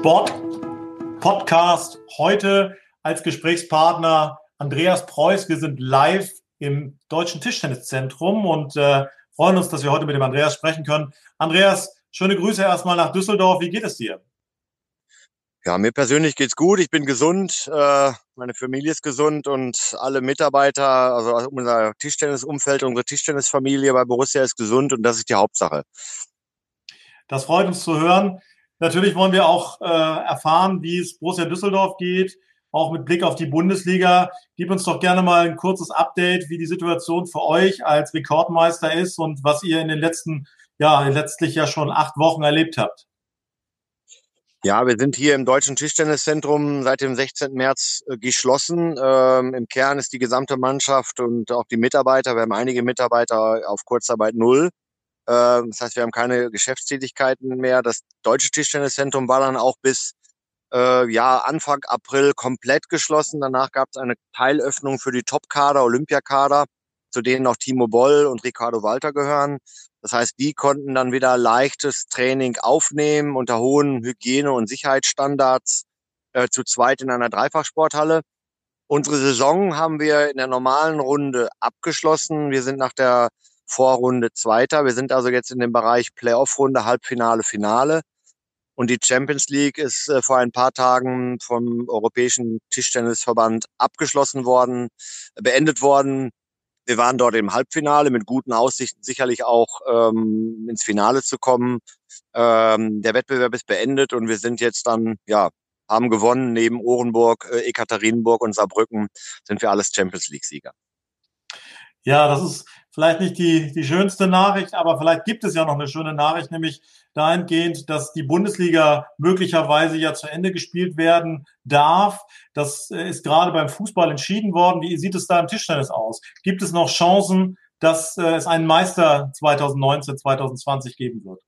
Sport-Podcast. Heute als Gesprächspartner Andreas Preuß. Wir sind live im Deutschen Tischtenniszentrum und äh, freuen uns, dass wir heute mit dem Andreas sprechen können. Andreas, schöne Grüße erstmal nach Düsseldorf. Wie geht es dir? Ja, mir persönlich geht's gut. Ich bin gesund, äh, meine Familie ist gesund und alle Mitarbeiter, also unser Tischtennisumfeld, unsere Tischtennisfamilie bei Borussia ist gesund und das ist die Hauptsache. Das freut uns zu hören. Natürlich wollen wir auch äh, erfahren, wie es Borussia Düsseldorf geht, auch mit Blick auf die Bundesliga. Gib uns doch gerne mal ein kurzes Update, wie die Situation für euch als Rekordmeister ist und was ihr in den letzten, ja, letztlich ja schon acht Wochen erlebt habt. Ja, wir sind hier im Deutschen Tischtenniszentrum seit dem 16. März äh, geschlossen. Ähm, Im Kern ist die gesamte Mannschaft und auch die Mitarbeiter, wir haben einige Mitarbeiter auf Kurzarbeit null. Äh, das heißt, wir haben keine Geschäftstätigkeiten mehr. Das Deutsche Tischtenniszentrum war dann auch bis äh, ja, Anfang April komplett geschlossen. Danach gab es eine Teilöffnung für die Top-Kader, Olympiakader, zu denen auch Timo Boll und Ricardo Walter gehören. Das heißt, die konnten dann wieder leichtes Training aufnehmen unter hohen Hygiene- und Sicherheitsstandards äh, zu zweit in einer Dreifachsporthalle. Unsere Saison haben wir in der normalen Runde abgeschlossen. Wir sind nach der Vorrunde Zweiter. Wir sind also jetzt in dem Bereich Playoff-Runde, Halbfinale, Finale. Und die Champions League ist äh, vor ein paar Tagen vom Europäischen Tischtennisverband abgeschlossen worden, beendet worden. Wir waren dort im Halbfinale mit guten Aussichten, sicherlich auch ähm, ins Finale zu kommen. Ähm, der Wettbewerb ist beendet und wir sind jetzt dann, ja, haben gewonnen. Neben Orenburg, äh, Ekaterinburg und Saarbrücken sind wir alles Champions League-Sieger. Ja, das ist vielleicht nicht die, die schönste Nachricht, aber vielleicht gibt es ja noch eine schöne Nachricht, nämlich dahingehend, dass die Bundesliga möglicherweise ja zu Ende gespielt werden darf. Das äh, ist gerade beim Fußball entschieden worden. Wie sieht es da im Tischtennis aus? Gibt es noch Chancen, dass äh, es einen Meister 2019, 2020 geben wird?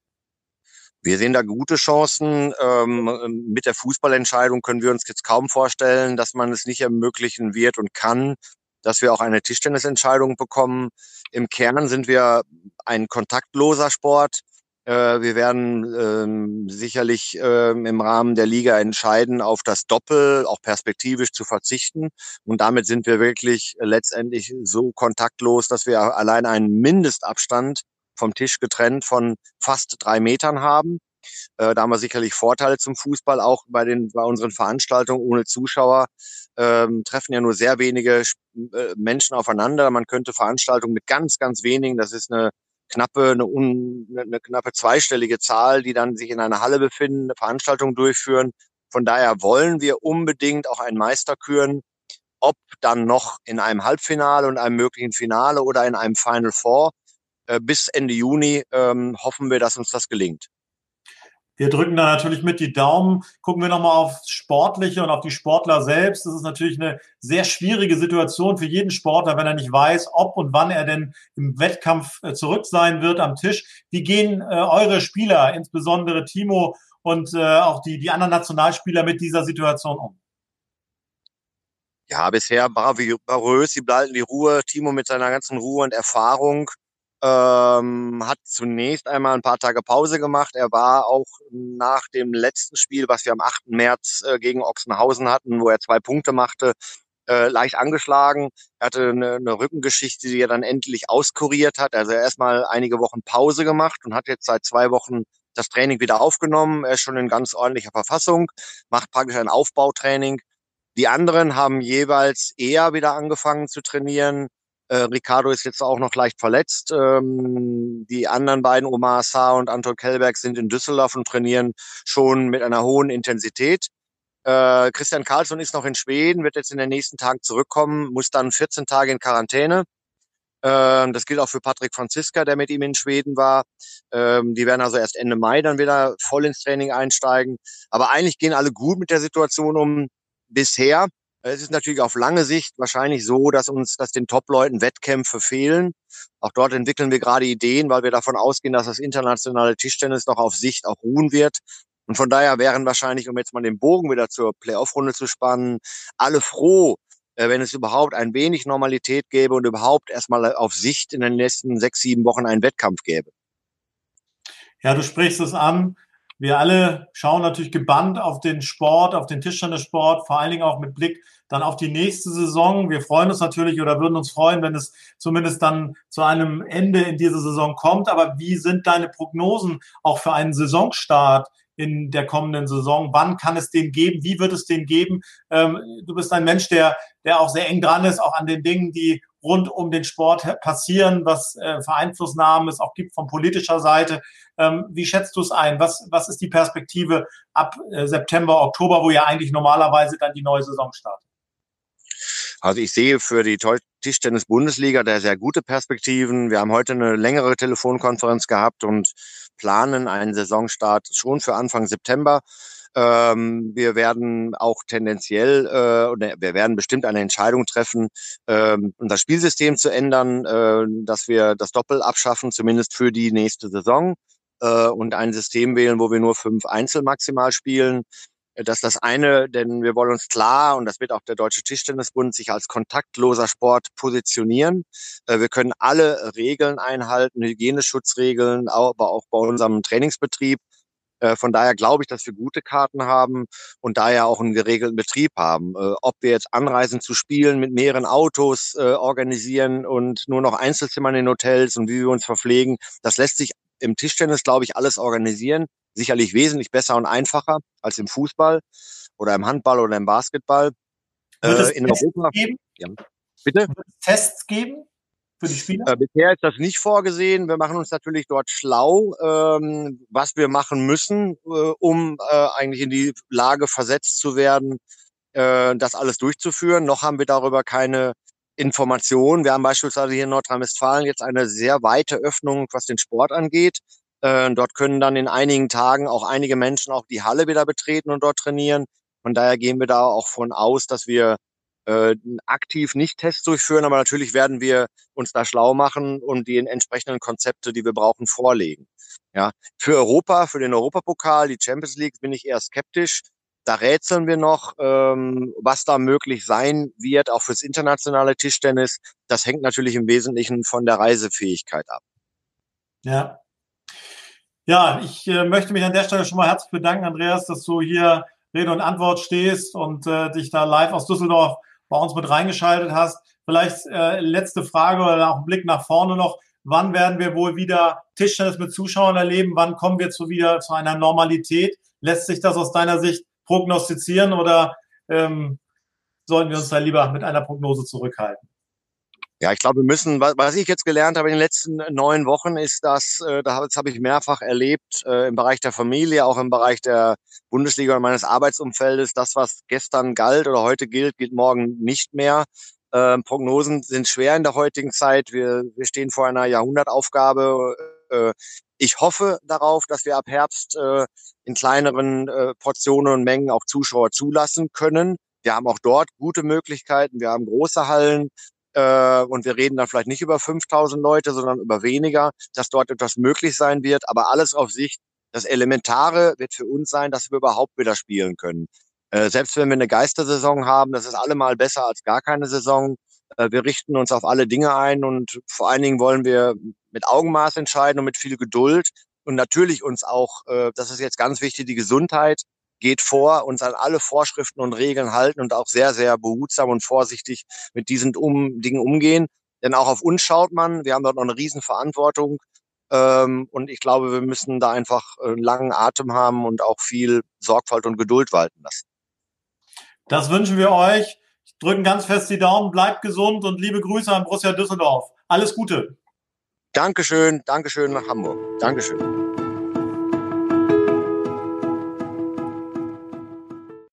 Wir sehen da gute Chancen. Ähm, mit der Fußballentscheidung können wir uns jetzt kaum vorstellen, dass man es nicht ermöglichen wird und kann, dass wir auch eine Tischtennisentscheidung bekommen. Im Kern sind wir ein kontaktloser Sport. Äh, wir werden ähm, sicherlich ähm, im Rahmen der Liga entscheiden, auf das Doppel auch perspektivisch zu verzichten. Und damit sind wir wirklich letztendlich so kontaktlos, dass wir allein einen Mindestabstand vom Tisch getrennt von fast drei Metern haben. Äh, da haben wir sicherlich Vorteile zum Fußball, auch bei, den, bei unseren Veranstaltungen ohne Zuschauer ähm, treffen ja nur sehr wenige äh, Menschen aufeinander. Man könnte Veranstaltungen mit ganz, ganz wenigen, das ist eine knappe, eine, un, eine knappe zweistellige Zahl, die dann sich in einer Halle befinden, eine Veranstaltung durchführen. Von daher wollen wir unbedingt auch einen Meister küren. Ob dann noch in einem Halbfinale und einem möglichen Finale oder in einem Final Four. Äh, bis Ende Juni ähm, hoffen wir, dass uns das gelingt. Wir drücken da natürlich mit die Daumen. Gucken wir nochmal aufs Sportliche und auf die Sportler selbst. Das ist natürlich eine sehr schwierige Situation für jeden Sportler, wenn er nicht weiß, ob und wann er denn im Wettkampf äh, zurück sein wird am Tisch. Wie gehen äh, eure Spieler, insbesondere Timo und äh, auch die, die anderen Nationalspieler mit dieser Situation um? Ja, bisher bravourös, sie bleiben die Ruhe. Timo mit seiner ganzen Ruhe und Erfahrung ähm, hat zunächst einmal ein paar Tage Pause gemacht. Er war auch nach dem letzten Spiel, was wir am 8. März äh, gegen Ochsenhausen hatten, wo er zwei Punkte machte, äh, leicht angeschlagen. Er hatte eine, eine Rückengeschichte, die er dann endlich auskuriert hat. Also erstmal einige Wochen Pause gemacht und hat jetzt seit zwei Wochen das Training wieder aufgenommen. Er ist schon in ganz ordentlicher Verfassung, macht praktisch ein Aufbautraining. Die anderen haben jeweils eher wieder angefangen zu trainieren. Äh, Ricardo ist jetzt auch noch leicht verletzt. Ähm, die anderen beiden, Omar Saar und Anton Kellberg, sind in Düsseldorf und trainieren schon mit einer hohen Intensität. Äh, Christian Karlsson ist noch in Schweden, wird jetzt in den nächsten Tagen zurückkommen, muss dann 14 Tage in Quarantäne. Ähm, das gilt auch für Patrick Franziska, der mit ihm in Schweden war. Ähm, die werden also erst Ende Mai dann wieder voll ins Training einsteigen. Aber eigentlich gehen alle gut mit der Situation um bisher. Es ist natürlich auf lange Sicht wahrscheinlich so, dass uns, dass den Top-Leuten Wettkämpfe fehlen. Auch dort entwickeln wir gerade Ideen, weil wir davon ausgehen, dass das internationale Tischtennis noch auf Sicht auch ruhen wird. Und von daher wären wahrscheinlich, um jetzt mal den Bogen wieder zur Playoff-Runde zu spannen, alle froh, äh, wenn es überhaupt ein wenig Normalität gäbe und überhaupt erstmal auf Sicht in den nächsten sechs, sieben Wochen einen Wettkampf gäbe. Ja, du sprichst es an wir alle schauen natürlich gebannt auf den Sport, auf den Tischtennissport, vor allen Dingen auch mit Blick dann auf die nächste Saison. Wir freuen uns natürlich oder würden uns freuen, wenn es zumindest dann zu einem Ende in dieser Saison kommt. Aber wie sind deine Prognosen auch für einen Saisonstart? in der kommenden Saison? Wann kann es den geben? Wie wird es den geben? Ähm, du bist ein Mensch, der, der auch sehr eng dran ist, auch an den Dingen, die rund um den Sport passieren, was äh, Vereinflussnahmen es auch gibt von politischer Seite. Ähm, wie schätzt du es ein? Was, was ist die Perspektive ab äh, September, Oktober, wo ja eigentlich normalerweise dann die neue Saison startet? Also ich sehe für die Tischtennis-Bundesliga da sehr gute Perspektiven. Wir haben heute eine längere Telefonkonferenz gehabt und planen einen Saisonstart schon für Anfang September. Ähm, wir werden auch tendenziell, äh, wir werden bestimmt eine Entscheidung treffen, äh, unser Spielsystem zu ändern, äh, dass wir das Doppel abschaffen, zumindest für die nächste Saison, äh, und ein System wählen, wo wir nur fünf Einzel maximal spielen. Das ist das eine, denn wir wollen uns klar, und das wird auch der Deutsche Tischtennisbund, sich als kontaktloser Sport positionieren. Äh, wir können alle Regeln einhalten, Hygieneschutzregeln, aber auch bei unserem Trainingsbetrieb. Äh, von daher glaube ich, dass wir gute Karten haben und daher auch einen geregelten Betrieb haben. Äh, ob wir jetzt anreisen zu spielen, mit mehreren Autos organisieren und nur noch Einzelzimmer in den Hotels und wie wir uns verpflegen, das lässt sich im Tischtennis, glaube ich, alles organisieren sicherlich wesentlich besser und einfacher als im Fußball oder im Handball oder im Basketball. Wird es äh, in Tests Europa. Geben? Ja. Bitte? Wird es Tests geben für die Spieler? Äh, bisher ist das nicht vorgesehen. Wir machen uns natürlich dort schlau, ähm, was wir machen müssen, äh, um äh, eigentlich in die Lage versetzt zu werden, äh, das alles durchzuführen. Noch haben wir darüber keine Informationen. Wir haben beispielsweise hier in Nordrhein-Westfalen jetzt eine sehr weite Öffnung, was den Sport angeht. Äh, dort können dann in einigen Tagen auch einige Menschen auch die Halle wieder betreten und dort trainieren. Von daher gehen wir da auch von aus, dass wir äh, aktiv nicht Tests durchführen, aber natürlich werden wir uns da schlau machen und die entsprechenden Konzepte, die wir brauchen, vorlegen. Ja, für Europa, für den Europapokal, die Champions League bin ich eher skeptisch. Da rätseln wir noch, ähm, was da möglich sein wird, auch fürs internationale Tischtennis. Das hängt natürlich im Wesentlichen von der Reisefähigkeit ab. Ja, ja, ich äh, möchte mich an der Stelle schon mal herzlich bedanken, Andreas, dass du hier Rede und Antwort stehst und äh, dich da live aus Düsseldorf bei uns mit reingeschaltet hast. Vielleicht äh, letzte Frage oder auch ein Blick nach vorne noch. Wann werden wir wohl wieder Tischtennis mit Zuschauern erleben? Wann kommen wir zu wieder zu einer Normalität? Lässt sich das aus deiner Sicht prognostizieren oder ähm, sollten wir uns da lieber mit einer Prognose zurückhalten? Ja, ich glaube, wir müssen, was ich jetzt gelernt habe in den letzten neun Wochen, ist, dass, äh, das habe ich mehrfach erlebt, äh, im Bereich der Familie, auch im Bereich der Bundesliga und meines Arbeitsumfeldes, das, was gestern galt oder heute gilt, gilt morgen nicht mehr. Ähm, Prognosen sind schwer in der heutigen Zeit. Wir, wir stehen vor einer Jahrhundertaufgabe. Äh, ich hoffe darauf, dass wir ab Herbst äh, in kleineren äh, Portionen und Mengen auch Zuschauer zulassen können. Wir haben auch dort gute Möglichkeiten. Wir haben große Hallen äh, und wir reden dann vielleicht nicht über 5000 Leute, sondern über weniger, dass dort etwas möglich sein wird. Aber alles auf Sicht, das Elementare wird für uns sein, dass wir überhaupt wieder spielen können. Äh, selbst wenn wir eine Geistersaison haben, das ist allemal besser als gar keine Saison. Äh, wir richten uns auf alle Dinge ein und vor allen Dingen wollen wir mit Augenmaß entscheiden und mit viel Geduld und natürlich uns auch, äh, das ist jetzt ganz wichtig, die Gesundheit geht vor, uns an alle Vorschriften und Regeln halten und auch sehr, sehr behutsam und vorsichtig mit diesen um, Dingen umgehen. Denn auch auf uns schaut man. Wir haben dort noch eine Riesenverantwortung. Ähm, und ich glaube, wir müssen da einfach einen langen Atem haben und auch viel Sorgfalt und Geduld walten lassen. Das wünschen wir euch. Drücken ganz fest die Daumen, bleibt gesund und liebe Grüße an Borussia Düsseldorf. Alles Gute. Dankeschön, Dankeschön nach Hamburg. Dankeschön.